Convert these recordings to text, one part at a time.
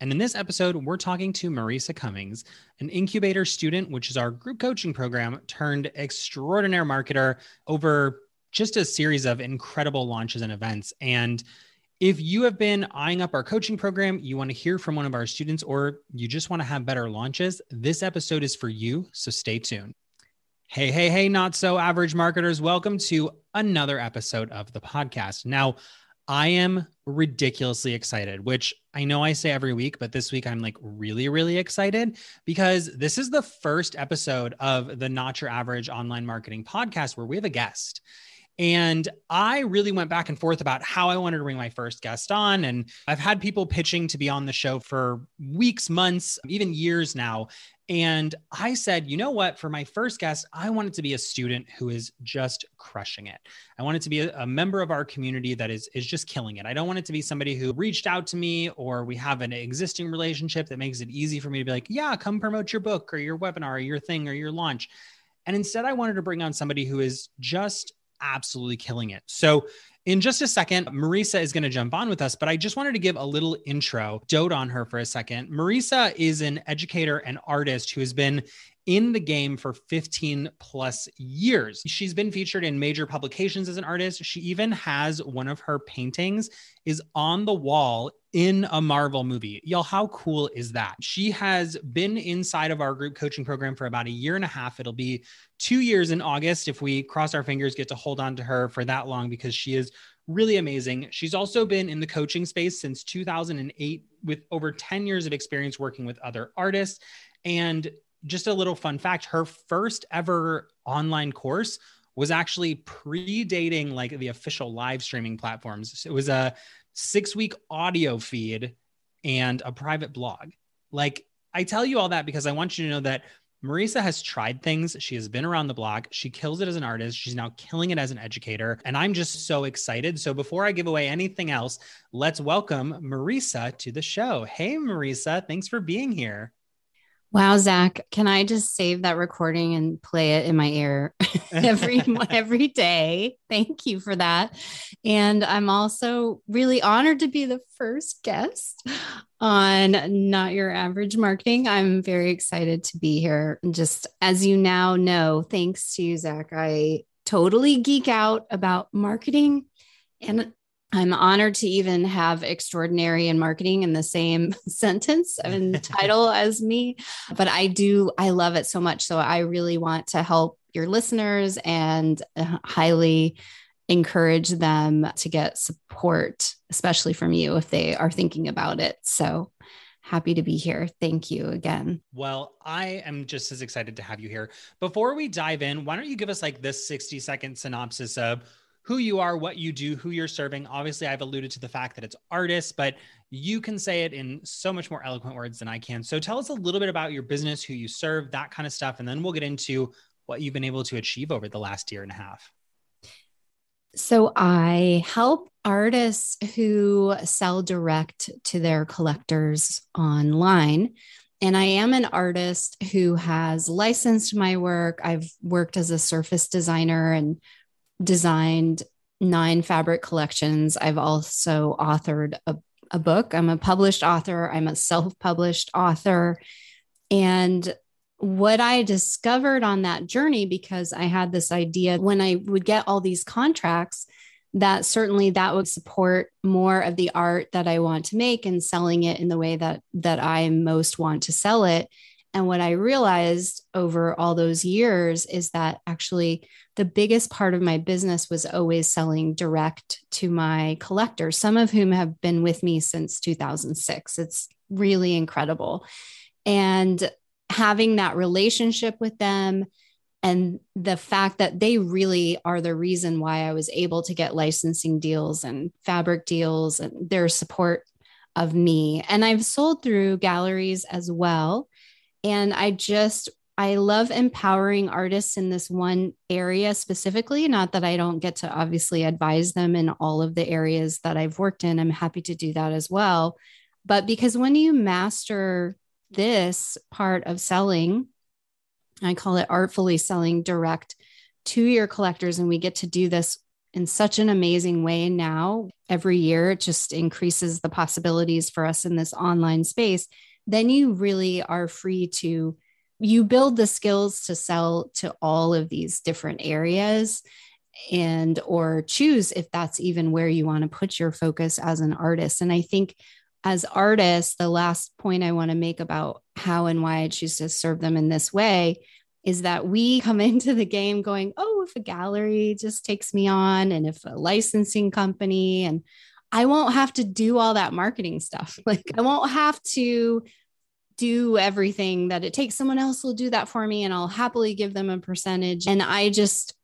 And in this episode, we're talking to Marisa Cummings, an incubator student, which is our group coaching program turned extraordinaire marketer over just a series of incredible launches and events. And if you have been eyeing up our coaching program, you want to hear from one of our students, or you just want to have better launches, this episode is for you. So stay tuned. Hey, hey, hey, not so average marketers. Welcome to another episode of the podcast. Now, I am ridiculously excited, which I know I say every week, but this week I'm like really, really excited because this is the first episode of the Not Your Average Online Marketing podcast where we have a guest. And I really went back and forth about how I wanted to bring my first guest on. And I've had people pitching to be on the show for weeks, months, even years now. And I said, you know what? For my first guest, I want it to be a student who is just crushing it. I want it to be a, a, member of our community that is, is just killing it. I don't want it to be somebody who reached out to me or we have an existing relationship that makes it easy for me to be like, yeah, come promote your book or your webinar or your thing or your launch. And instead, I wanted to bring on somebody who is just absolutely killing it. So, in just a second, Marisa is going to jump on with us, but I just wanted to give a little intro, dote on her for a second. Marisa is an educator and artist who has been in the game for 15 plus years. She's been featured in major publications as an artist. She even has one of her paintings is on the wall in a Marvel movie. Y'all, how cool is that? She has been inside of our group coaching program for about a year and a half. It'll be two years in August if we cross our fingers, get to hold on to her for that long because she is really amazing. She's also been in the coaching space since 2008 with over 10 years of experience working with other artists. And just a little fun fact her first ever online course was actually predating like the official live streaming platforms. It was a six week audio feed and a private blog. Like, I tell you all that because I want you to know that Marisa has tried things. She has been around the block. She kills it as an artist. She's now killing it as an educator. And I'm just so excited. So before I give away anything else, let's welcome Marisa to the show. Hey, Marisa, thanks for being here. Wow, Zach, can I just save that recording and play it in my ear every every day? Thank you for that. And I'm also really honored to be the first guest on Not Your Average Marketing. I'm very excited to be here. And just as you now know, thanks to you, Zach, I totally geek out about marketing and I'm honored to even have extraordinary in marketing in the same sentence and title as me. But I do, I love it so much. So I really want to help your listeners and uh, highly encourage them to get support, especially from you if they are thinking about it. So happy to be here. Thank you again. Well, I am just as excited to have you here. Before we dive in, why don't you give us like this 60 second synopsis of who you are, what you do, who you're serving. Obviously, I've alluded to the fact that it's artists, but you can say it in so much more eloquent words than I can. So tell us a little bit about your business, who you serve, that kind of stuff, and then we'll get into what you've been able to achieve over the last year and a half. So I help artists who sell direct to their collectors online. And I am an artist who has licensed my work. I've worked as a surface designer and designed nine fabric collections. I've also authored a, a book. I'm a published author, I'm a self published author. And what I discovered on that journey, because I had this idea when I would get all these contracts, that certainly that would support more of the art that I want to make and selling it in the way that that I most want to sell it. And what I realized over all those years is that actually the biggest part of my business was always selling direct to my collectors, some of whom have been with me since 2006. It's really incredible. And having that relationship with them and the fact that they really are the reason why I was able to get licensing deals and fabric deals and their support of me. And I've sold through galleries as well. And I just, I love empowering artists in this one area specifically. Not that I don't get to obviously advise them in all of the areas that I've worked in. I'm happy to do that as well. But because when you master this part of selling, I call it artfully selling direct to your collectors. And we get to do this in such an amazing way now. Every year, it just increases the possibilities for us in this online space. Then you really are free to you build the skills to sell to all of these different areas and or choose if that's even where you want to put your focus as an artist. And i think as artists the last point i want to make about how and why i choose to serve them in this way is that we come into the game going, oh, if a gallery just takes me on and if a licensing company and I won't have to do all that marketing stuff. Like I won't have to do everything that it takes. Someone else will do that for me and I'll happily give them a percentage. And I just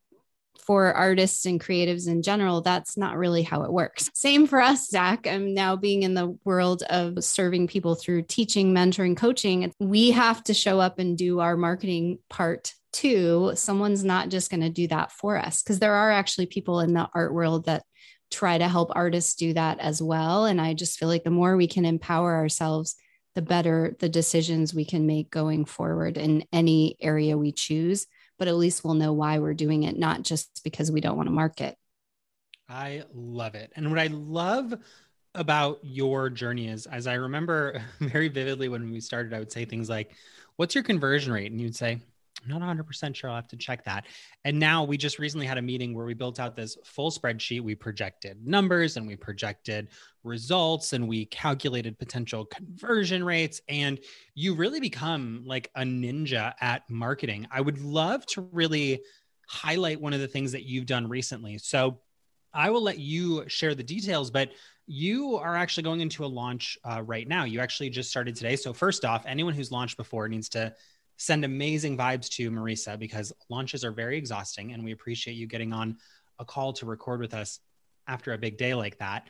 for artists and creatives in general, that's not really how it works. Same for us, Zach. I'm now being in the world of serving people through teaching, mentoring, coaching. We have to show up and do our marketing part too. Someone's not just going to do that for us because there are actually people in the art world that try to help artists do that as well. And I just feel like the more we can empower ourselves, the better the decisions we can make going forward in any area we choose but at least we'll know why we're doing it, not just because we don't want to market. I love it. And what I love about your journey is, as I remember very vividly when we started, I would say things like, What's your conversion rate? And you'd say, I'm not 100% sure. I'll have to check that. And now we just recently had a meeting where we built out this full spreadsheet. We projected numbers and we projected results and we calculated potential conversion rates. And you really become like a ninja at marketing. I would love to really highlight one of the things that you've done recently. So I will let you share the details, but you are actually going into a launch uh, right now. You actually just started today. So, first off, anyone who's launched before needs to send amazing vibes to Marisa because launches are very exhausting and we appreciate you getting on a call to record with us after a big day like that.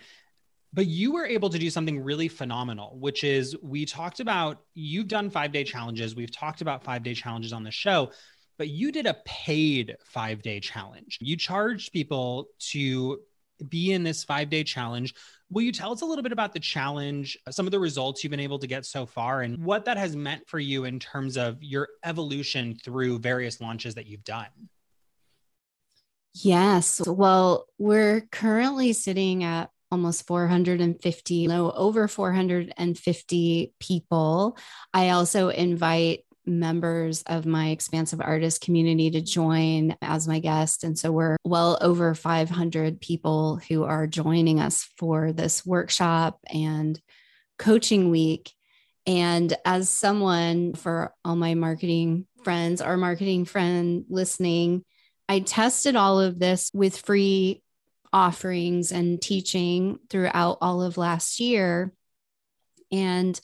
But you were able to do something really phenomenal, which is we talked about you've done five day challenges. We've talked about five day challenges on the show, but you did a paid five day challenge. You charged people to be in this five day challenge Will you tell us a little bit about the challenge, uh, some of the results you've been able to get so far, and what that has meant for you in terms of your evolution through various launches that you've done? Yes. Well, we're currently sitting at almost 450, no, over 450 people. I also invite members of my expansive artist community to join as my guest. And so we're well over 500 people who are joining us for this workshop and coaching week. And as someone for all my marketing friends, our marketing friend listening, I tested all of this with free offerings and teaching throughout all of last year. And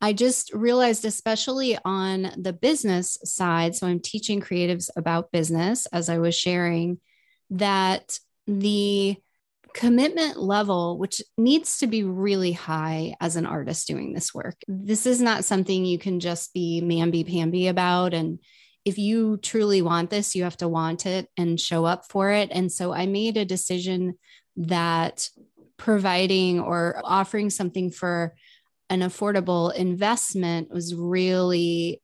I just realized, especially on the business side, so I'm teaching creatives about business as I was sharing, that the commitment level, which needs to be really high as an artist doing this work, this is not something you can just be mamby pamby about. And if you truly want this, you have to want it and show up for it. And so I made a decision that providing or offering something for an affordable investment was really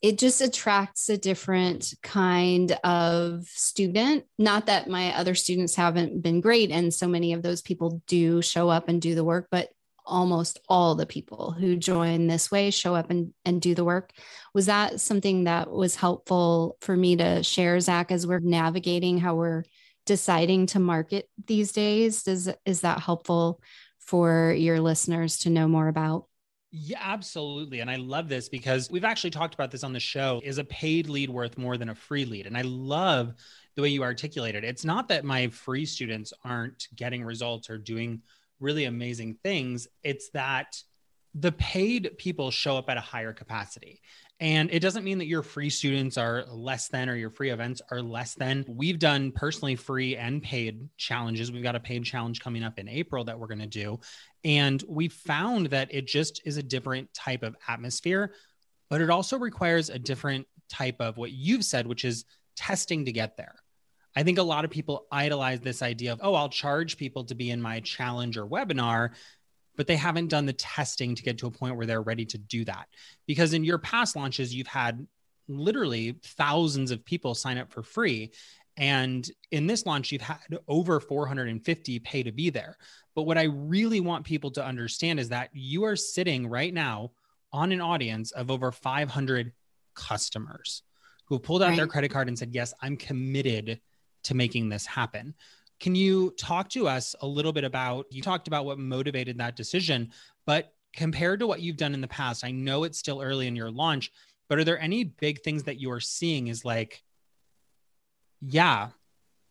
it just attracts a different kind of student. Not that my other students haven't been great, and so many of those people do show up and do the work, but almost all the people who join this way show up and, and do the work. Was that something that was helpful for me to share, Zach, as we're navigating how we're deciding to market these days? Does is that helpful for your listeners to know more about? Yeah, absolutely. And I love this because we've actually talked about this on the show. Is a paid lead worth more than a free lead? And I love the way you articulated it. It's not that my free students aren't getting results or doing really amazing things, it's that the paid people show up at a higher capacity. And it doesn't mean that your free students are less than or your free events are less than. We've done personally free and paid challenges. We've got a paid challenge coming up in April that we're going to do. And we found that it just is a different type of atmosphere, but it also requires a different type of what you've said, which is testing to get there. I think a lot of people idolize this idea of, oh, I'll charge people to be in my challenge or webinar but they haven't done the testing to get to a point where they're ready to do that. Because in your past launches, you've had literally thousands of people sign up for free. And in this launch, you've had over 450 pay to be there. But what I really want people to understand is that you are sitting right now on an audience of over 500 customers who pulled out right. their credit card and said, Yes, I'm committed to making this happen. Can you talk to us a little bit about you talked about what motivated that decision, but compared to what you've done in the past, I know it's still early in your launch, but are there any big things that you are seeing is like, yeah,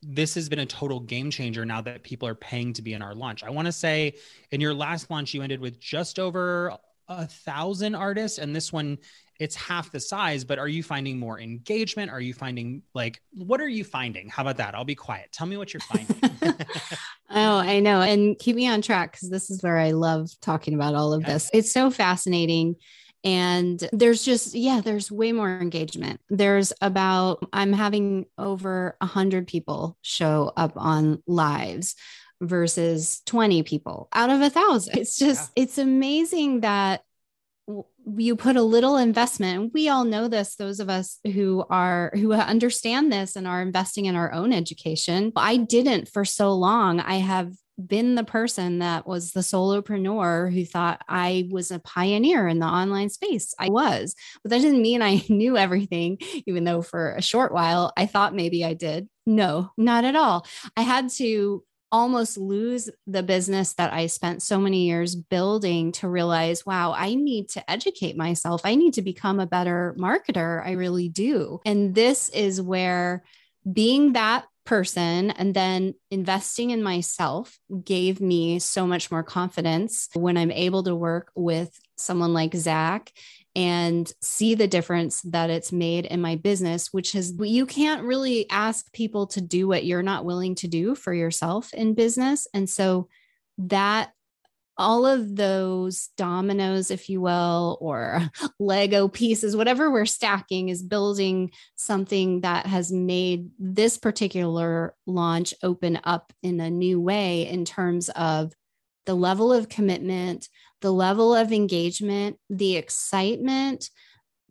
this has been a total game changer now that people are paying to be in our launch. I want to say in your last launch, you ended with just over a thousand artists, and this one it's half the size, but are you finding more engagement? Are you finding like what are you finding? How about that? I'll be quiet. Tell me what you're finding. oh, I know. And keep me on track because this is where I love talking about all of this. It's so fascinating. And there's just, yeah, there's way more engagement. There's about, I'm having over a hundred people show up on lives versus 20 people out of a thousand. It's just, yeah. it's amazing that you put a little investment we all know this those of us who are who understand this and are investing in our own education i didn't for so long i have been the person that was the solopreneur who thought I was a pioneer in the online space. I was, but that didn't mean I knew everything, even though for a short while I thought maybe I did. No, not at all. I had to almost lose the business that I spent so many years building to realize, wow, I need to educate myself. I need to become a better marketer. I really do. And this is where being that person and then investing in myself gave me so much more confidence when I'm able to work with someone like Zach and see the difference that it's made in my business, which is you can't really ask people to do what you're not willing to do for yourself in business. And so that all of those dominoes, if you will, or Lego pieces, whatever we're stacking, is building something that has made this particular launch open up in a new way in terms of the level of commitment, the level of engagement, the excitement.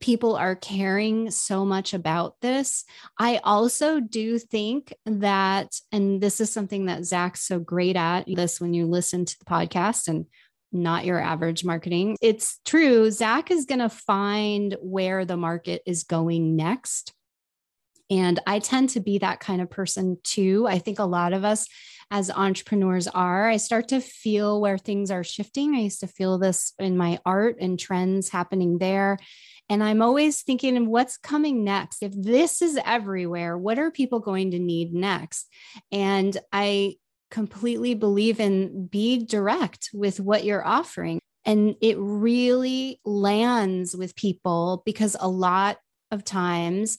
People are caring so much about this. I also do think that, and this is something that Zach's so great at this when you listen to the podcast and not your average marketing. It's true. Zach is going to find where the market is going next. And I tend to be that kind of person too. I think a lot of us as entrepreneurs are. I start to feel where things are shifting. I used to feel this in my art and trends happening there. And I'm always thinking what's coming next. If this is everywhere, what are people going to need next? And I completely believe in be direct with what you're offering. And it really lands with people because a lot of times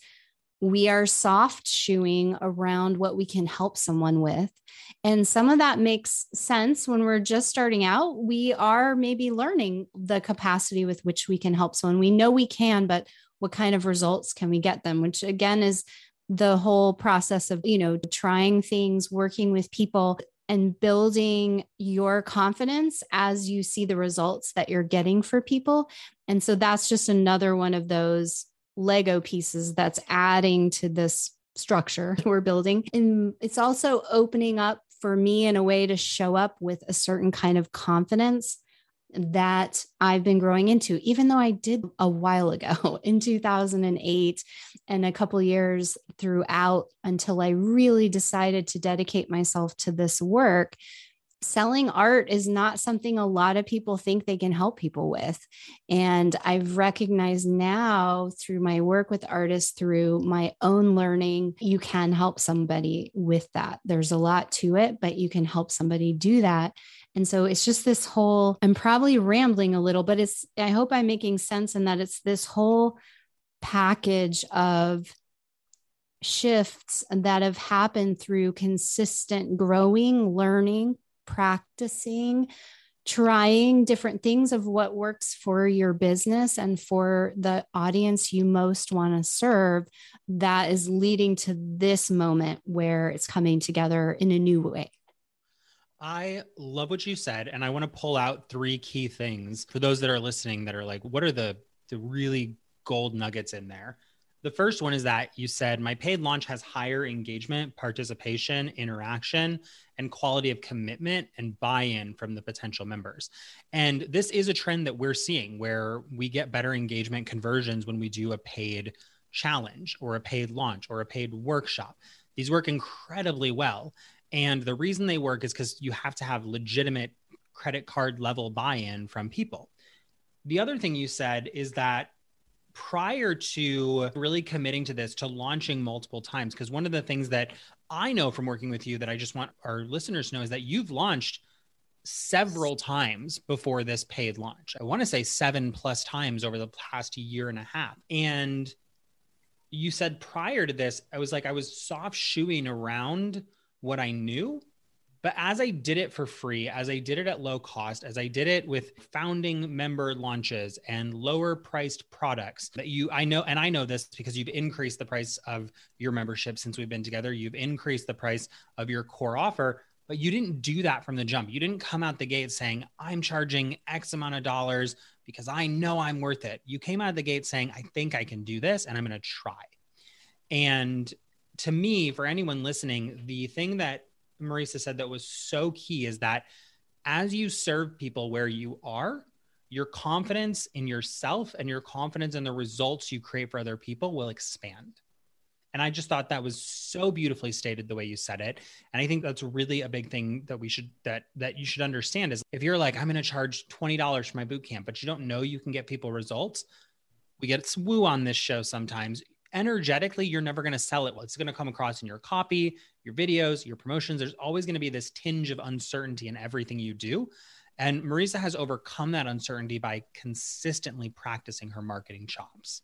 we are soft shoeing around what we can help someone with. And some of that makes sense when we're just starting out. We are maybe learning the capacity with which we can help someone. We know we can, but what kind of results can we get them? Which again is the whole process of, you know, trying things, working with people and building your confidence as you see the results that you're getting for people. And so that's just another one of those Lego pieces that's adding to this structure we're building. And it's also opening up for me in a way to show up with a certain kind of confidence that I've been growing into, even though I did a while ago in 2008 and a couple years throughout until I really decided to dedicate myself to this work selling art is not something a lot of people think they can help people with. And I've recognized now through my work with artists, through my own learning, you can help somebody with that. There's a lot to it, but you can help somebody do that. And so it's just this whole, I'm probably rambling a little, but it's, I hope I'm making sense in that it's this whole package of shifts that have happened through consistent growing, learning, practicing, trying different things of what works for your business and for the audience you most want to serve that is leading to this moment where it's coming together in a new way. I love what you said. And I want to pull out three key things for those that are listening that are like, what are the, the really gold nuggets in there? The first one is that you said my paid launch has higher engagement, participation, interaction, and quality of commitment and buy in from the potential members. And this is a trend that we're seeing where we get better engagement conversions when we do a paid challenge or a paid launch or a paid workshop. These work incredibly well. And the reason they work is because you have to have legitimate credit card level buy in from people. The other thing you said is that prior to really committing to this, to launching multiple times, because one of the things that I know from working with you that I just want our listeners to know is that you've launched several times before this paid launch. I want to say seven plus times over the past year and a half. And you said prior to this, I was like, I was soft shoeing around what I knew but as I did it for free, as I did it at low cost, as I did it with founding member launches and lower priced products that you, I know, and I know this because you've increased the price of your membership since we've been together. You've increased the price of your core offer, but you didn't do that from the jump. You didn't come out the gate saying, I'm charging X amount of dollars because I know I'm worth it. You came out of the gate saying, I think I can do this and I'm going to try. And to me, for anyone listening, the thing that Marisa said that was so key is that as you serve people where you are, your confidence in yourself and your confidence in the results you create for other people will expand. And I just thought that was so beautifully stated the way you said it. And I think that's really a big thing that we should that that you should understand is if you're like, I'm gonna charge $20 for my boot camp, but you don't know you can get people results. We get woo on this show sometimes energetically you're never going to sell it well it's going to come across in your copy your videos your promotions there's always going to be this tinge of uncertainty in everything you do. And marisa has overcome that uncertainty by consistently practicing her marketing chops.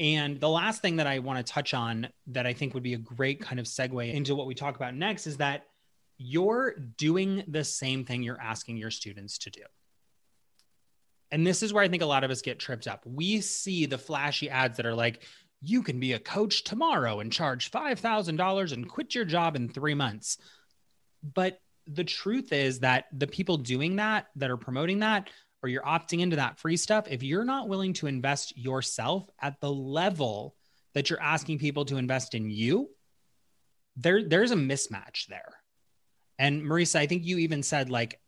And the last thing that i want to touch on that i think would be a great kind of segue into what we talk about next is that you're doing the same thing you're asking your students to do. And this is where I think a lot of us get tripped up. We see the flashy ads that are like, you can be a coach tomorrow and charge $5,000 and quit your job in three months. But the truth is that the people doing that, that are promoting that, or you're opting into that free stuff, if you're not willing to invest yourself at the level that you're asking people to invest in you, there, there's a mismatch there. And Marisa, I think you even said like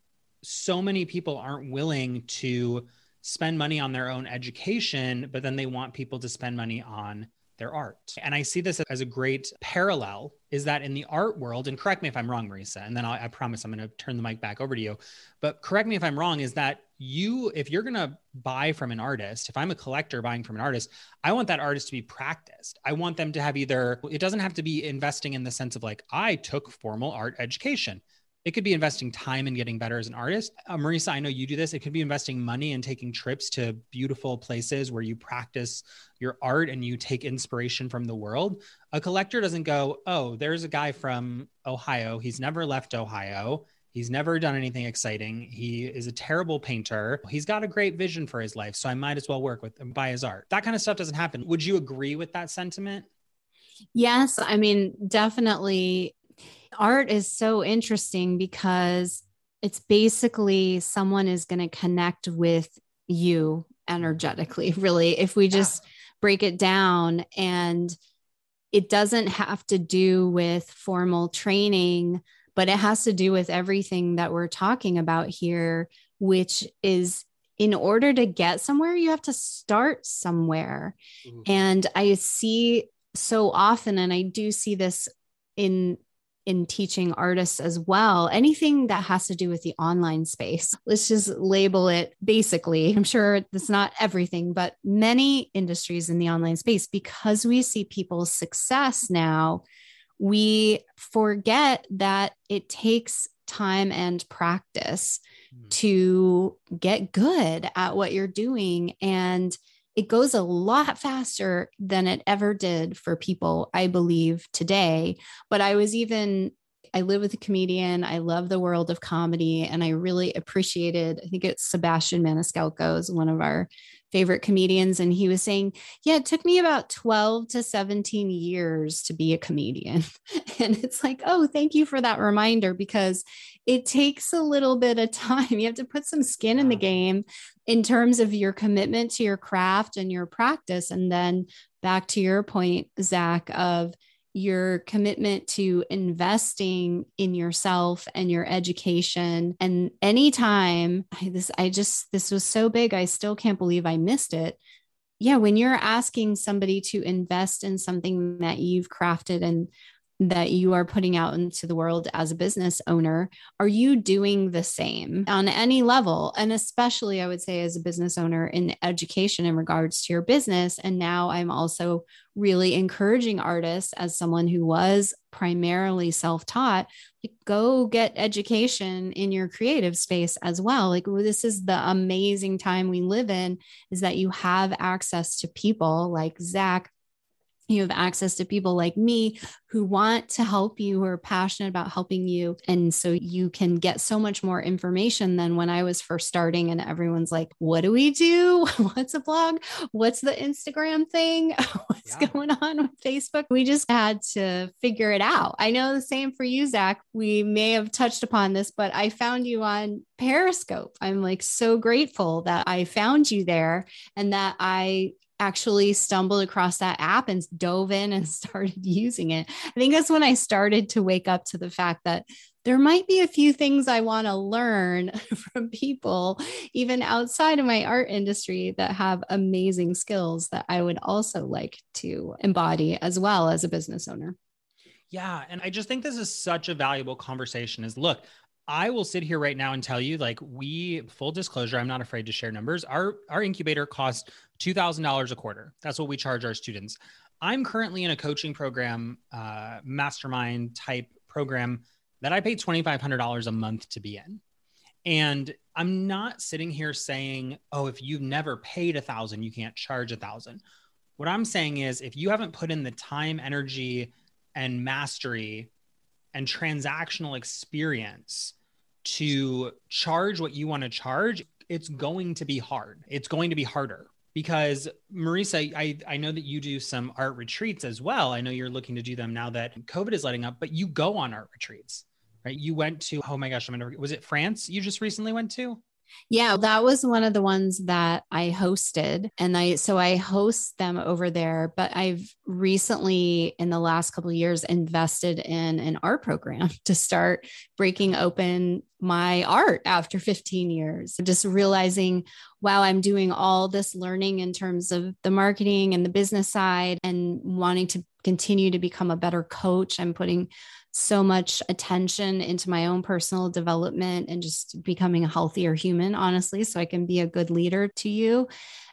so many people aren't willing to spend money on their own education, but then they want people to spend money on their art. And I see this as a great parallel is that in the art world, and correct me if I'm wrong, Marisa, and then I'll, i promise I'm going to turn the mic back over to you. But correct me if I'm wrong, is that you, if you're going to buy from an artist, if I'm a collector buying from an artist, I want that artist to be practiced. I want them to have either, it doesn't have to be investing in the sense of like, I took formal art education It could be investing time in getting better as an artist. Uh, Marisa, I know you do this. It could be investing money and taking trips to beautiful places where you practice your art and you take inspiration from the world. A collector doesn't go, oh, there's a guy from Ohio. He's never left Ohio. He's never done anything exciting. He is a terrible painter. He's got a great vision for his life. So I might as well work with him, buy his art. That kind of stuff doesn't happen. Would you agree with that sentiment? Yes. I mean, definitely art is so interesting because it's basically someone is going to connect with you energetically, really, if we just yeah. break it down. And it doesn't have to do with formal training, but it has to do with everything that we're talking about here, which is in order to get somewhere, you have to start somewhere. Mm-hmm. And I see so often, and I do see this in in teaching artists as well anything that has to do with the online space let's just label it basically i'm sure it's not everything but many industries in the online space because we see people's success now we forget that it takes time and practice mm. to get good at what you're doing and it goes a lot faster than it ever did for people, I believe, today. But I was even, I live with a comedian. I love the world of comedy. And I really appreciated, I think it's Sebastian Maniscalco is one of our favorite comedians. And he was saying, Yeah, it took me about 12 to 17 years to be a comedian. and it's like, Oh, thank you for that reminder because it takes a little bit of time. You have to put some skin in the game in terms of your commitment to your craft and your practice. And then back to your point, Zach, of your commitment to investing in yourself and your education. And anytime I, this i just this was so big i still can't believe i missed it. Yeah when you're asking somebody to invest in something that you've crafted and that you are putting out into the world as a business owner, are you doing the same on any level? And especially, I would say, as a business owner in education in regards to your business. And now I'm also really encouraging artists as someone who was primarily self taught, go get education in your creative space as well. Like, this is the amazing time we live in, is that you have access to people like Zach you have access to people like me who want to help you, who are passionate about helping you. And so you can get so much more information than when I was first starting and everyone's like, what do we do? What's a blog? What's the Instagram thing? What's yeah. going on with Facebook? We just had to figure it out. I know the same for you, Zach. We may have touched upon this, but I found you on Periscope. I'm like so grateful that I found you there and that I actually stumbled across that app and dove in and started using it. I think that's when I started to wake up to the fact that there might be a few things I want to learn from people, even outside of my art industry, that have amazing skills that I would also like to embody as well as a business owner. Yeah. And I just think this is such a valuable conversation is look, I will sit here right now and tell you, like, we full disclosure, I'm not afraid to share numbers. Our our incubator costs two thousand dollars a quarter. That's what we charge our students. I'm currently in a coaching program, uh, mastermind type program that I pay twenty five hundred dollars a month to be in. And I'm not sitting here saying, oh, if you've never paid a thousand, you can't charge a thousand. What I'm saying is, if you haven't put in the time, energy, and mastery and transactional experience to charge what you want to charge, it's going to be hard. It's going to be harder because Marisa, I, I know that you do some art retreats as well. I know you're looking to do them now that COVID is letting up, but you go on art retreats, right? You went to, oh my gosh, I'm gonna, was it France you just recently went to? Yeah, that was one of the ones that I hosted. And I so I host them over there, but I've recently in the last couple of years invested in an art program to start breaking open my art after 15 years. Just realizing, wow, I'm doing all this learning in terms of the marketing and the business side and wanting to continue to become a better coach. I'm putting so much attention into my own personal development and just becoming a healthier human, honestly, so I can be a good leader to you.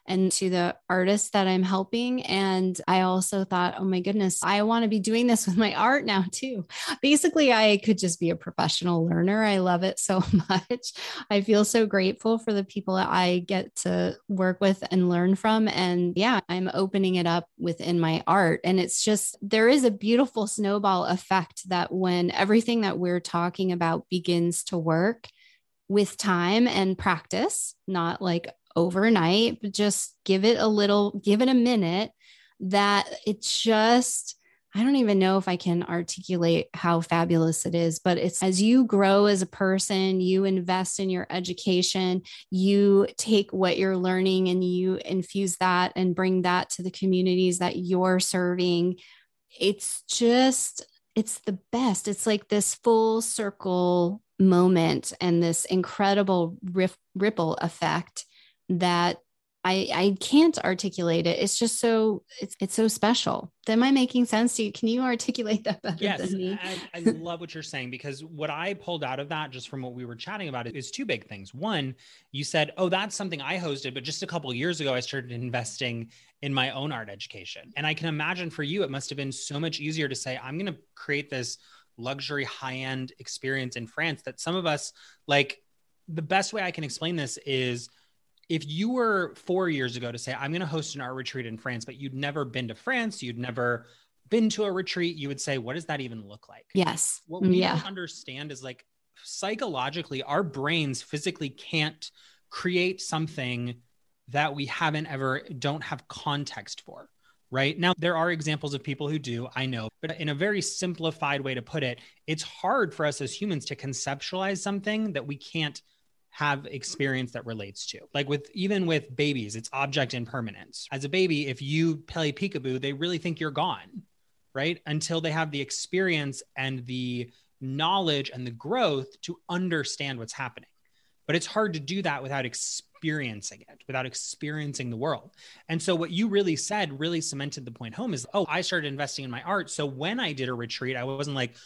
And to the artists that I'm helping. And I also thought, oh my goodness, I want to be doing this with my art now too. Basically, I could just be a professional learner. I love it so much. I feel so grateful for the people that I get to work with and learn from. And yeah, I'm opening it up within my art. And it's just, there is a beautiful snowball effect that when everything that we're talking about begins to work, with time and practice, not like overnight, but just give it a little, give it a minute that it's just, I don't even know if I can articulate how fabulous it is, but it's as you grow as a person, you invest in your education, you take what you're learning and you infuse that and bring that to the communities that you're serving. It's just, it's the best. It's like this full circle moment and this incredible ripple effect that I, I can't articulate it. It's just so it's it's so special. Am I making sense to you? Can you articulate that better yes, than me? I, I love what you're saying because what I pulled out of that, just from what we were chatting about, is two big things. One, you said, "Oh, that's something I hosted," but just a couple years ago, I started investing in my own art education, and I can imagine for you, it must have been so much easier to say, "I'm going to create this luxury, high-end experience in France." That some of us like. The best way I can explain this is if you were four years ago to say, I'm going to host an art retreat in France, but you'd never been to France, you'd never been to a retreat, you would say, what does that even look like? Yes. What we yeah. understand is like psychologically, our brains physically can't create something that we haven't ever, don't have context for. Right now, there are examples of people who do, I know, but in a very simplified way to put it, it's hard for us as humans to conceptualize something that we can't have experience that relates to. Like with even with babies, it's object impermanence. As a baby, if you play peekaboo, they really think you're gone, right? Until they have the experience and the knowledge and the growth to understand what's happening. But it's hard to do that without experiencing it, without experiencing the world. And so what you really said really cemented the point home is, oh, I started investing in my art. So when I did a retreat, I wasn't like,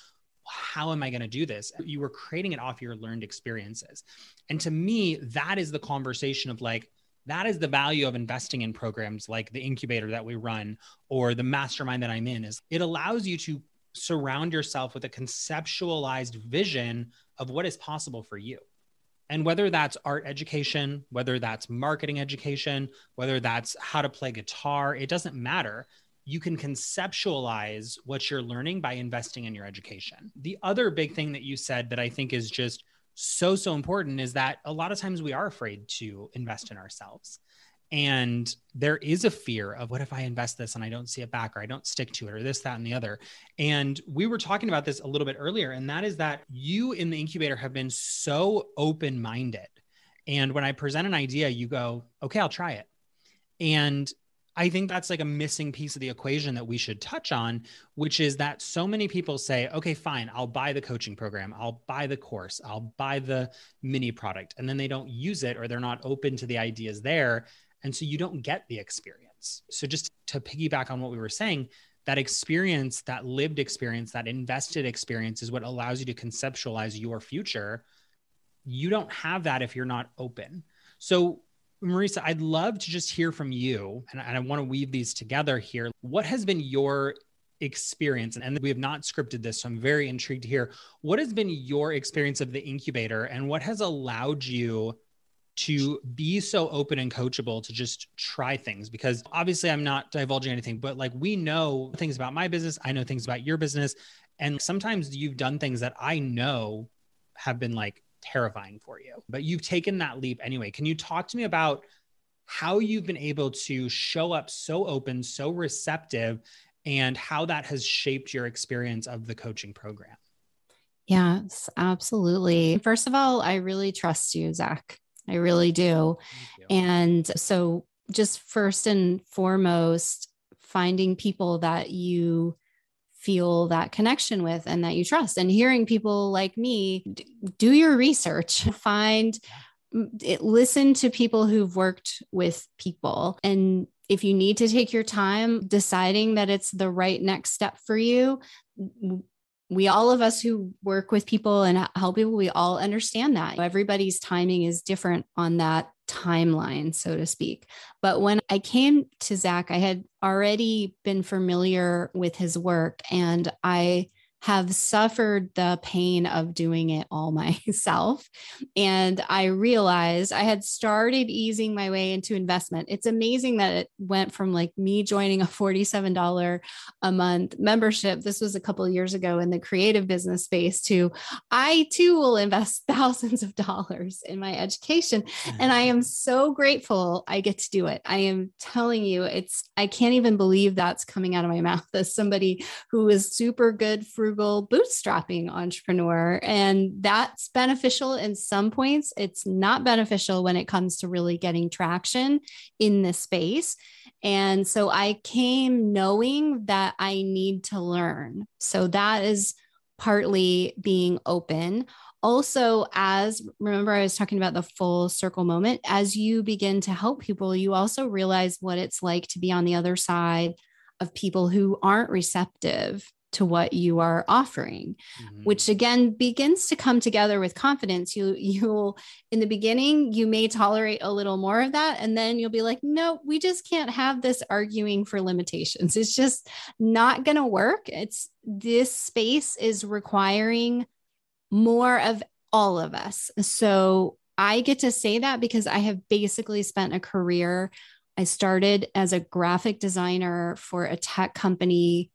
how am I going to do this? You were creating it off your learned experiences. And to me, that is the conversation of like, that is the value of investing in programs like the incubator that we run or the mastermind that I'm in is it allows you to surround yourself with a conceptualized vision of what is possible for you. And whether that's art education, whether that's marketing education, whether that's how to play guitar, it doesn't matter you can conceptualize what you're learning by investing in your education. The other big thing that you said that I think is just so, so important is that a lot of times we are afraid to invest in ourselves. And there is a fear of what if I invest this and I don't see it back or I don't stick to it or this, that, and the other. And we were talking about this a little bit earlier, and that is that you in the incubator have been so open minded. And when I present an idea, you go, okay, I'll try it. And I think that's like a missing piece of the equation that we should touch on, which is that so many people say, okay, fine, I'll buy the coaching program, I'll buy the course, I'll buy the mini product, and then they don't use it or they're not open to the ideas there. And so you don't get the experience. So, just to piggyback on what we were saying, that experience, that lived experience, that invested experience is what allows you to conceptualize your future. You don't have that if you're not open. So, Marisa, I'd love to just hear from you, and I want to weave these together here. What has been your experience? And we have not scripted this, so I'm very intrigued to hear what has been your experience of the incubator and what has allowed you to be so open and coachable to just try things because obviously I'm not divulging anything, but like we know things about my business, I know things about your business. And sometimes you've done things that I know have been like terrifying for you. But you've taken that leap anyway. Can you talk to me about how you've been able to show up so open, so receptive, and how that has shaped your experience of the coaching program? Yes, absolutely. First of all, I really trust you, Zach. I really do. And so, just first and foremost, finding people that you feel that connection with and that you trust. And hearing people like me do your research find it, listen to people who've worked with people. And if you need to take your time deciding that it's the right next step for you we all of us who work with people and help people we all understand that everybody's timing is different on that timeline, so to speak. But when I came to Zach, I had already been familiar with his work and I have suffered the pain of doing it all myself. And I realized I had started easing my way into investment. It's amazing that it went from like me joining a $47 a month membership. This was a couple of years ago in the creative business space to I too will invest thousands of dollars in my education. And I am mm. so grateful I get to do it. I am telling you, it's, I can't even believe that's coming out of my mouth as somebody who is super good for frugal bootstrapping entrepreneur. And that's beneficial in some points. It's not beneficial when it comes to really getting traction in this space. And so I came knowing that I need to learn. So that is partly being open. Also, as remember, I was talking about the full circle moment. As you begin to help people, you also realize what it's like to be on the other side of people who aren't receptive to what you are offering mm-hmm. which again begins to come together with confidence. You you'll in the beginning you may tolerate a little more of that and then you'll be like no we just can't have this arguing for limitations. It's just not going to work. It's this space is requiring more of all of us. So i get to say that because i have basically spent a career I started as a graphic designer for a tech company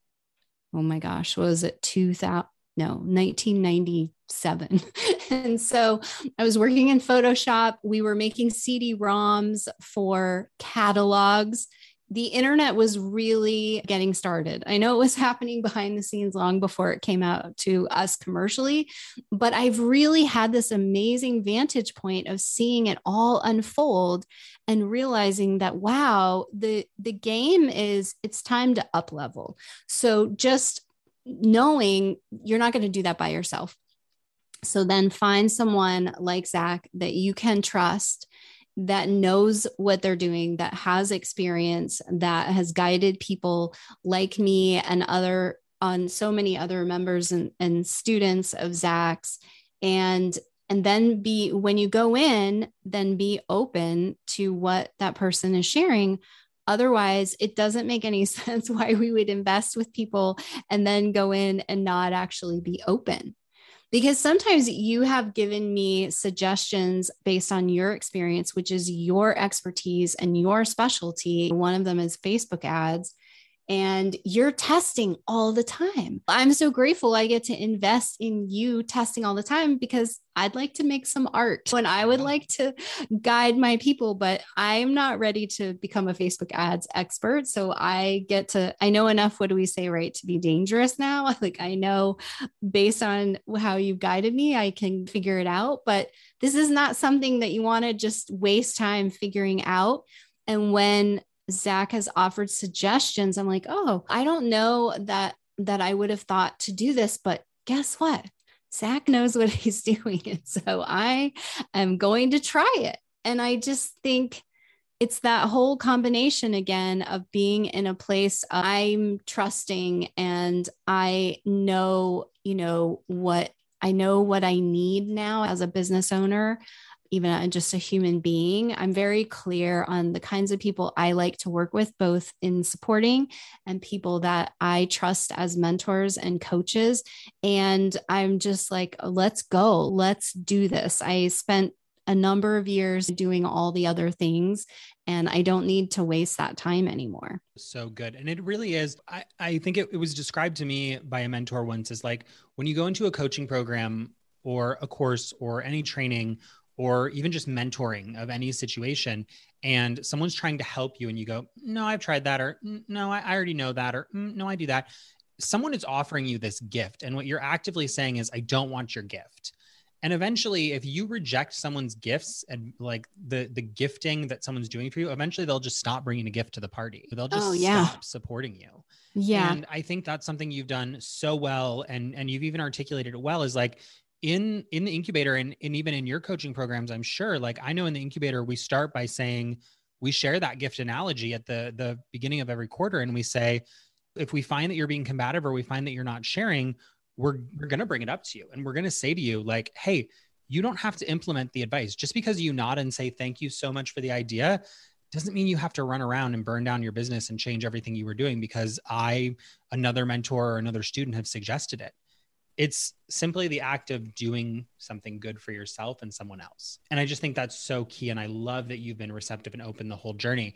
oh my gosh, was it 2000? No, 1997. and so I was working in Photoshop. We were making CD ROMs for catalogs. The internet was really getting started. I know it was happening behind the scenes long before it came out to us commercially, but I've really had this amazing vantage point of seeing it all unfold and realizing that wow the the game is it's time to up level so just knowing you're not going to do that by yourself so then find someone like zach that you can trust that knows what they're doing that has experience that has guided people like me and other on so many other members and, and students of zach's and and then be when you go in then be open to what that person is sharing. Otherwise it doesn't make any sense why we would invest with people and then go in and not actually be open because sometimes you have given me suggestions based on your experience which is your expertise and your specialty. One of them is facebook ads and you're testing all the time. I'm so grateful I get to invest in you testing all the time because I'd like to make some art when I would like to guide my people, but I'm not ready to become a Facebook ads expert. So I get to, I know enough, what do we say, right, to be dangerous now. Like I know based on how you've guided me, I can figure it out. But this is not something that you want to just waste time figuring out. And when Zach has offered suggestions. I'm like, oh, I don't know that that I would have thought to do this, but guess what? Zach knows what he's doing. And so I am going to try it. And I just think it's that whole combination again of being in a place I'm trusting and I know, you know, what I know what I need now as a business owner even just a human being, I'm very clear on the kinds of people I like to work with, both in supporting and people that I trust as mentors and coaches. And I'm just like, let's go, let's do this. I spent a number of years doing all the other things and i don't need to waste that time anymore so good and it really is i, I think it, it was described to me by a mentor once as like when you go into a coaching program or a course or any training or even just mentoring of any situation and someone's trying to help you and you go no i've tried that or no i, already know that or mm, no i do that. Someone is offering you this gift and what you're actively saying is i don't want your gift. And eventually if you reject someone's gifts and like the the gifting that someone's doing for you eventually they'll just stop bringing a gift to the party. They'll just oh, yeah. stop supporting you. Yeah. And i think that's something you've done so well and and you've even articulated it well is like in in the incubator and, and even in your coaching programs i'm sure like i know in the incubator we start by saying we share that gift analogy at the the beginning of every quarter and we say if we find that you're being combative or we find that you're not sharing we're we're going to bring it up to you and we're going to say to you like hey you don't have to implement the advice. Just because you nod and say thank you so much for the idea doesn't mean you have to run around and burn down your business and change everything you were doing because I, another mentor or another student have suggested it. It's simply the act of doing something good for yourself and someone else. And I just think that's so key. And I love that you've been receptive and open the whole journey.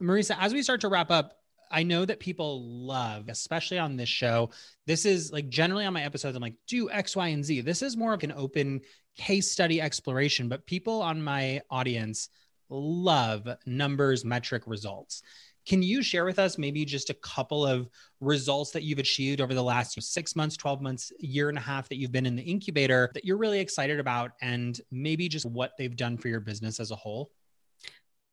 Marisa, as we start to wrap up, I know that people love, especially on this show. This is like generally on my episodes, I'm like, do X, Y, and Z. This is more of an open case study exploration, but people on my audience love numbers, metric results. Can you share with us maybe just a couple of results that you've achieved over the last six months, 12 months, year and a half that you've been in the incubator that you're really excited about, and maybe just what they've done for your business as a whole?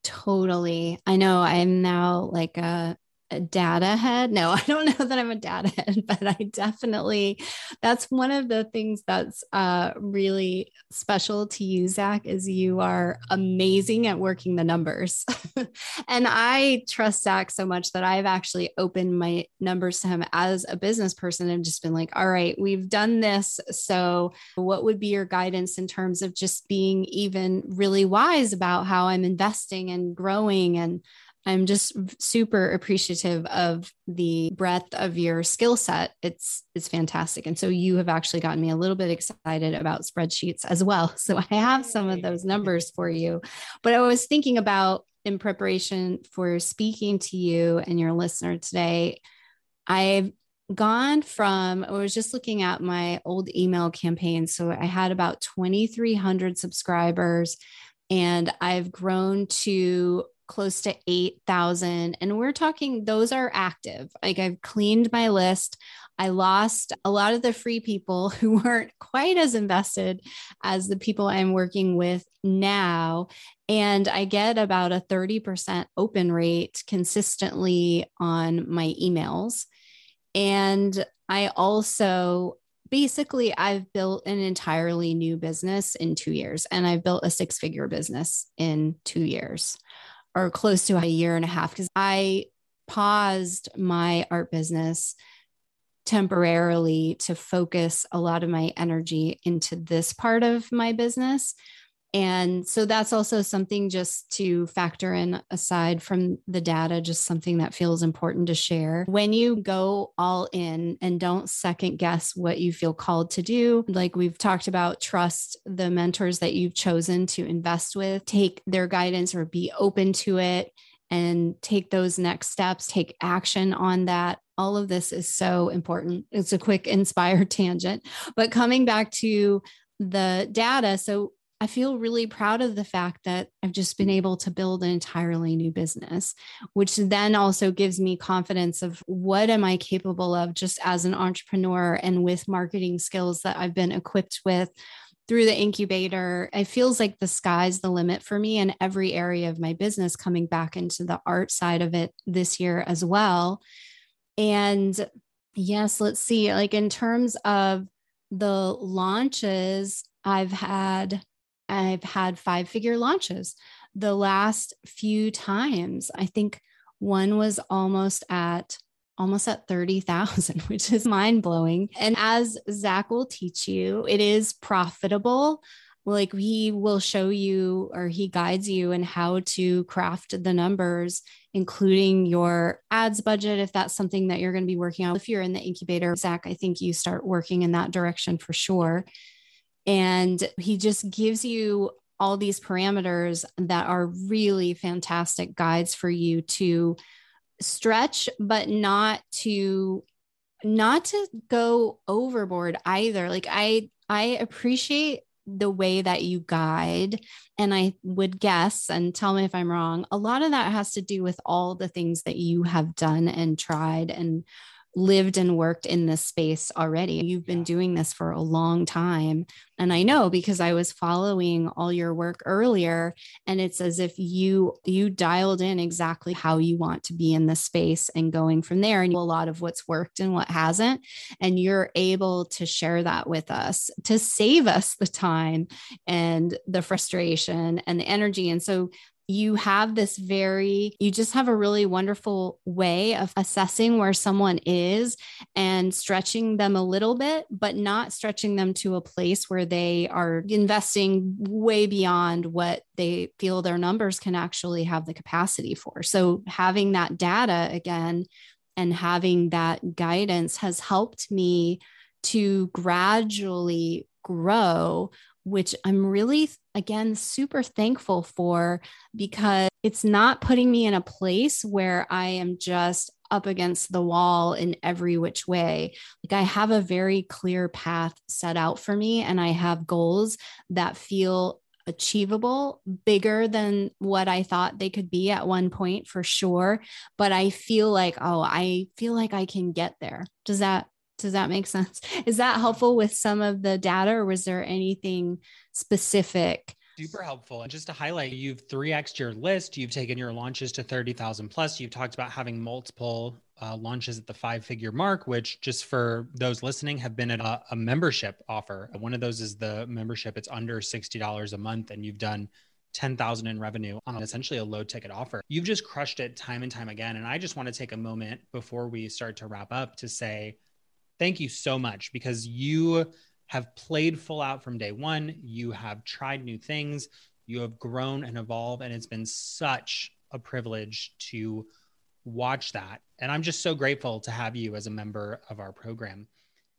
Totally. I know I'm now like a a data head. No, I don't know that I'm a data head, but I definitely, that's one of the things that's uh, really special to you, Zach, is you are amazing at working the numbers. and I trust Zach so much that I've actually opened my numbers to him as a business person and just been like, all right, we've done this. So what would be your guidance in terms of just being even really wise about how I'm investing and growing and I'm just super appreciative of the breadth of your skill set. It's it's fantastic. And so you have actually gotten me a little bit excited about spreadsheets as well. So I have some of those numbers for you. But I was thinking about in preparation for speaking to you and your listener today, I've gone from I was just looking at my old email campaign. So I had about 2300 subscribers and I've grown to close to 8,000. And we're talking, those are active. Like I've cleaned my list. I lost a lot of the free people who weren't quite as invested as the people I'm working with now. And I get about a 30% open rate consistently on my emails. And I also basically I've built an entirely new business in 2 years and I've built a six figure business in 2 years or close to a year and a half because I paused my art business temporarily to focus a lot of my energy into this part of my business and so that's also something just to factor in aside from the data, just something that feels important to share. When you go all in and don't second guess what you feel called to do, like we've talked about, trust the mentors that you've chosen to invest with, take their guidance or be open to it and take those next steps, take action on that. All of this is so important. It's a quick inspired tangent, but coming back to the data. So I feel really proud of the fact that I've just been able to build an entirely new business, which then also gives me confidence of what am I capable of just as an entrepreneur and with marketing skills that I've been equipped with through the incubator. It feels like the sky's the limit for me in every area of my business coming back into the art side of it this year as well. And yes, let's see, like in terms of the launches, I've had I've had five figure launches the last few times. I think one was almost at almost at 30,000, which is mind blowing. And as Zach will teach you, it is profitable. Like he will show you or he guides you in how to craft the numbers, including your ads budget, if that's something that you're going to be working on. If you're in the incubator, Zach, I think you start working in that direction for sure. And he just gives you all these parameters that are really fantastic guides for you to stretch, but not to not to go overboard either. Like I I appreciate the way that you guide and i would guess and tell me if i'm wrong a lot of that has to do with all the things that you have done and tried and lived and worked in this space already. You've been doing this for a long time. And I know because I was following all your work earlier and it's as if you you dialed in exactly how you want to be in the space and going from there and a lot of what's worked and what hasn't and you're able to share that with us to save us the time and the frustration and the energy and so you have this very, you just have a really wonderful way of assessing where someone is and stretching them a little bit, but not stretching them to a place where they are investing way beyond what they feel their numbers can actually have the capacity for. So having that data again and having that guidance has helped me to gradually grow which I'm really, again, super thankful for because it's not putting me in a place where I am just up against the wall in every which way. Like I have a very clear path set out for me, and I have goals that feel achievable, bigger than what I thought they could be at one point for sure. But I feel like, oh, I feel like I can get there. Does that does that make sense? Is that helpful with some of the data, or was there anything specific? Super helpful. And just to highlight, you've 3x your list, you've taken your launches to 30,000 plus. You've talked about having multiple uh, launches at the five figure mark, which just for those listening have been a, a membership offer. One of those is the membership, it's under $60 a month, and you've done 10,000 in revenue on essentially a low ticket offer. You've just crushed it time and time again. And I just want to take a moment before we start to wrap up to say, thank you so much because you have played full out from day one. You have tried new things. You have grown and evolved. And it's been such a privilege to watch that. And I'm just so grateful to have you as a member of our program.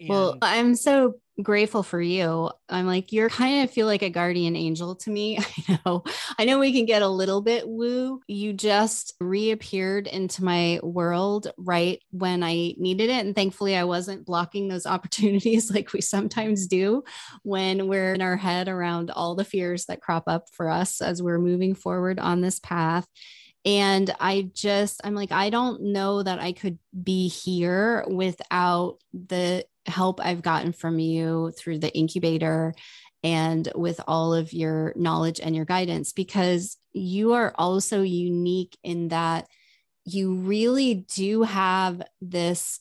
And well, I'm so grateful for you. I'm like, you're kind of feel like a guardian angel to me. I know, I know we can get a little bit woo. You just reappeared into my world right when I needed it. And thankfully, I wasn't blocking those opportunities like we sometimes do when we're in our head around all the fears that crop up for us as we're moving forward on this path. And I just, I'm like, I don't know that I could be here without the help I've gotten from you through the incubator and with all of your knowledge and your guidance because you are also unique in that you really do have this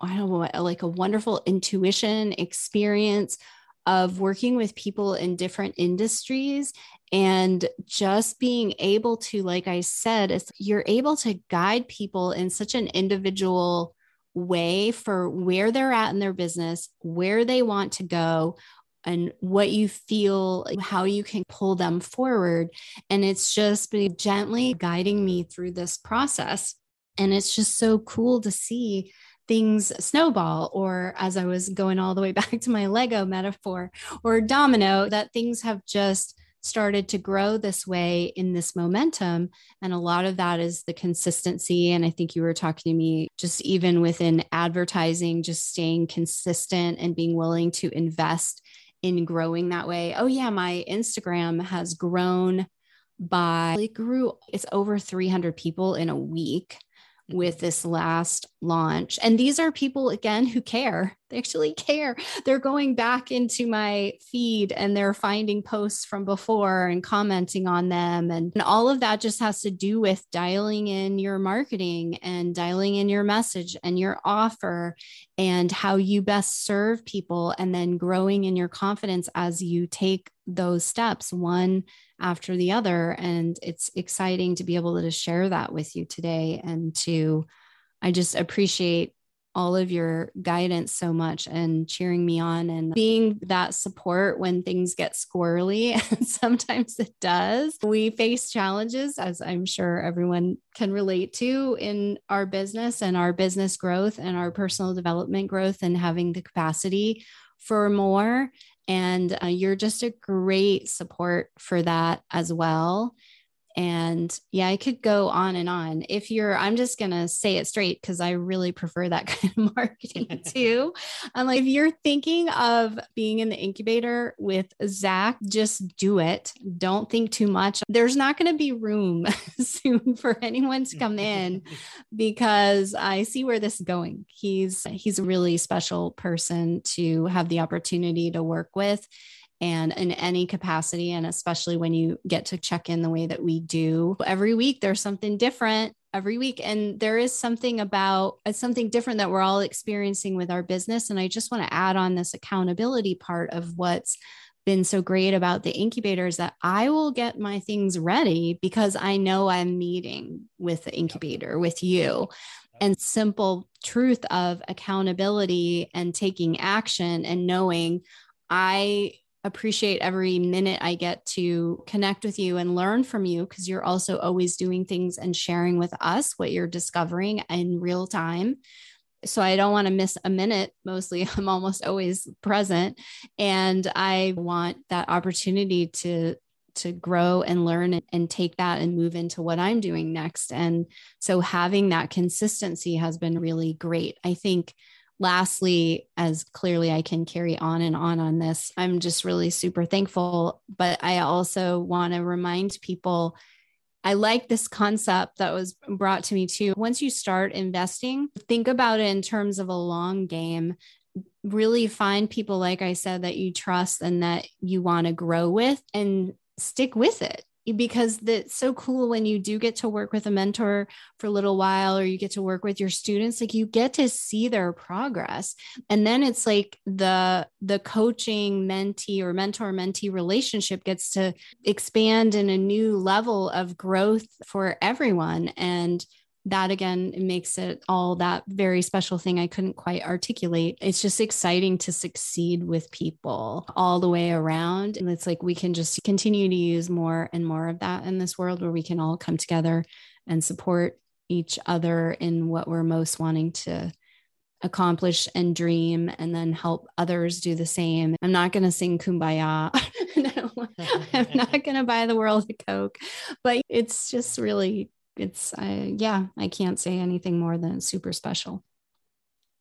I don't know like a wonderful intuition experience of working with people in different industries and just being able to like I said you're able to guide people in such an individual way for where they're at in their business, where they want to go, and what you feel, how you can pull them forward. And it's just been gently guiding me through this process. And it's just so cool to see things snowball, or as I was going all the way back to my Lego metaphor, or domino, that things have just started to grow this way in this momentum. And a lot of that is the consistency. And I think you were talking to me just even within advertising, just staying consistent and being willing to invest in growing that way. Oh, yeah, my Instagram has grown by, it grew, it's over 300 people in a week Mm-hmm. with this last launch. And these are people, again, who care. They actually care. They're going back into my feed and they're finding posts from before and commenting on them. And, and all of that just has to do with dialing in your marketing and dialing in your message and your offer and how you best serve people. And then growing in your confidence as you take those steps one after the other. And it's exciting to be able to share that with you today and to, I just appreciate all of your guidance so much and cheering me on and being that support when things get squirrely. And sometimes it does. We face challenges, as I'm sure everyone can relate to in our business and our business growth and our personal development growth and having the capacity for more. And uh, you're just a great support for that as well. And yeah, I could go on and on. If you're, I'm just going to say it straight because I really prefer that kind of marketing too. I'm like, if you're thinking of being in the incubator with Zach, just do it. Don't think too much. There's not going to be room soon for anyone to come in because I see where this is going. He's, he's a really special person to have the opportunity to work with and in any capacity and especially when you get to check in the way that we do. Every week there's something different every week and there is something about uh, something different that we're all experiencing with our business and i just want to add on this accountability part of what's been so great about the incubators that I will get my things ready because I know I'm meeting with the incubator with you. And simple truth of accountability and taking action and knowing I appreciate every minute I get to connect with you and learn from you because you're also always doing things and sharing with us what you're discovering in real time so I don't want to miss a minute. Mostly, I'm almost always present, and I want that opportunity to to grow and learn and take that and move into what I'm doing next. And so having that consistency has been really great. I think lastly, as clearly I can carry on and on on this, I'm just really super thankful. But I also want to remind people I like this concept that was brought to me too. Once you start investing, think about it in terms of a long game. Really find people, like I said, that you trust and that you want to grow with and stick with it because it's so cool when you do get to work with a mentor for a little while or you get to work with your students like you get to see their progress. And then it's like the the coaching mentee or mentor mentee relationship gets to expand in a new level of growth for everyone. And that again makes it all that very special thing I couldn't quite articulate. It's just exciting to succeed with people all the way around. And it's like we can just continue to use more and more of that in this world where we can all come together and support each other in what we're most wanting to accomplish and dream and then help others do the same. I'm not going to sing kumbaya. I'm not going to buy the world a Coke, but it's just really it's I yeah, I can't say anything more than super special.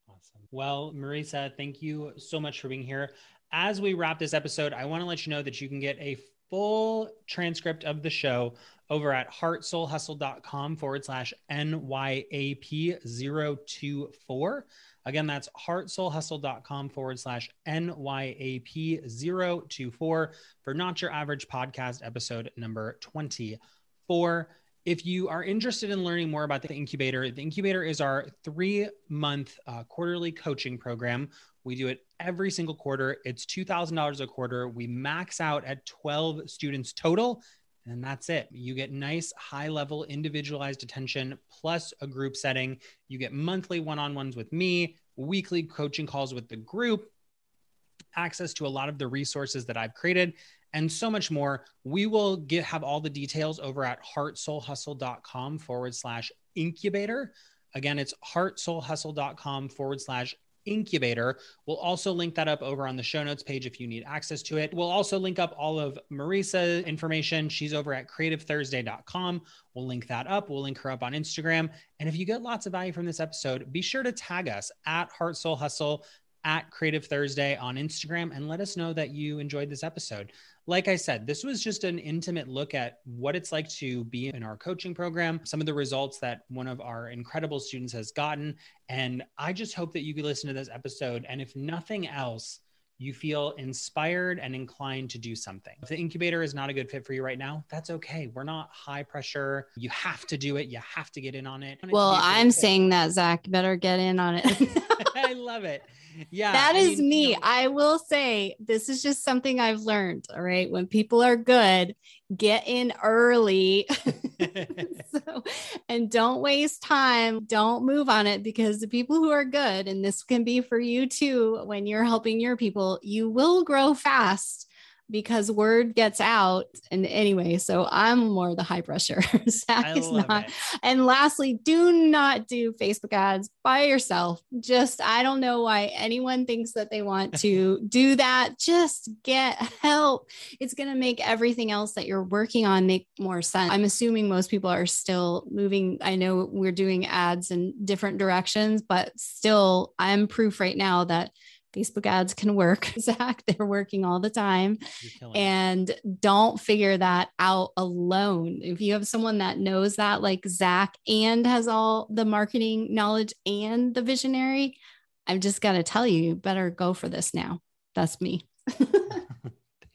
Awesome. Well, Marisa, thank you so much for being here. As we wrap this episode, I want to let you know that you can get a full transcript of the show over at heartsoulhustle.com forward slash NYAP024. Again, that's heartsoulhustle.com forward slash NYAP024 for Not Your Average Podcast episode number 24 if you are interested in learning more about the incubator, the incubator is our three month uh, quarterly coaching program. We do it every single quarter. It's $2,000 a quarter. We max out at 12 students total, and that's it. You get nice, high level, individualized attention plus a group setting. You get monthly one on ones with me, weekly coaching calls with the group, access to a lot of the resources that I've created and so much more. We will get have all the details over at heartsoulhustle.com forward slash incubator. Again, it's heartsoulhustle.com forward slash incubator. We'll also link that up over on the show notes page if you need access to it. We'll also link up all of Marisa information. She's over at creativethursday.com. We'll link that up. We'll link her up on Instagram. And if you get lots of value from this episode, be sure to tag us at Heart Soul Hustle at Creative Thursday on Instagram and let us know that you enjoyed this episode like I said, this was just an intimate look at what it's like to be in our coaching program, some of the results that one of our incredible students has gotten. And I just hope that you could listen to this episode. And if nothing else, you feel inspired and inclined to do something. If the incubator is not a good fit for you right now, that's okay. We're not high pressure. You have to do it. You have to get in on it. Well, I'm saying that, Zach, better get in on it. I love it yeah that is I mean, me you know, i will say this is just something i've learned all right when people are good get in early so, and don't waste time don't move on it because the people who are good and this can be for you too when you're helping your people you will grow fast because word gets out. And anyway, so I'm more the high pressure. Zach is not. It. And lastly, do not do Facebook ads by yourself. Just, I don't know why anyone thinks that they want to do that. Just get help. It's going to make everything else that you're working on make more sense. I'm assuming most people are still moving. I know we're doing ads in different directions, but still, I'm proof right now that Facebook ads can work, Zach. They're working all the time. And don't figure that out alone. If you have someone that knows that, like Zach, and has all the marketing knowledge and the visionary, I've just got to tell you, you better go for this now. That's me.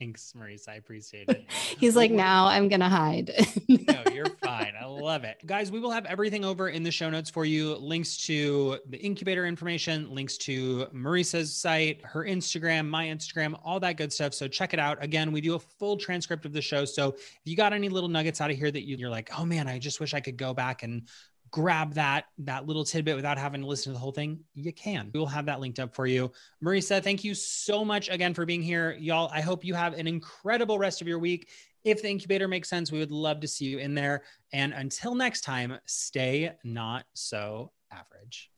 Thanks, Marisa. I appreciate it. He's like, now I'm going to hide. no, you're fine. I love it. Guys, we will have everything over in the show notes for you links to the incubator information, links to Marisa's site, her Instagram, my Instagram, all that good stuff. So check it out. Again, we do a full transcript of the show. So if you got any little nuggets out of here that you, you're like, oh man, I just wish I could go back and grab that that little tidbit without having to listen to the whole thing you can. We will have that linked up for you. Marisa thank you so much again for being here. Y'all i hope you have an incredible rest of your week. If the incubator makes sense we would love to see you in there. And until next time stay not so average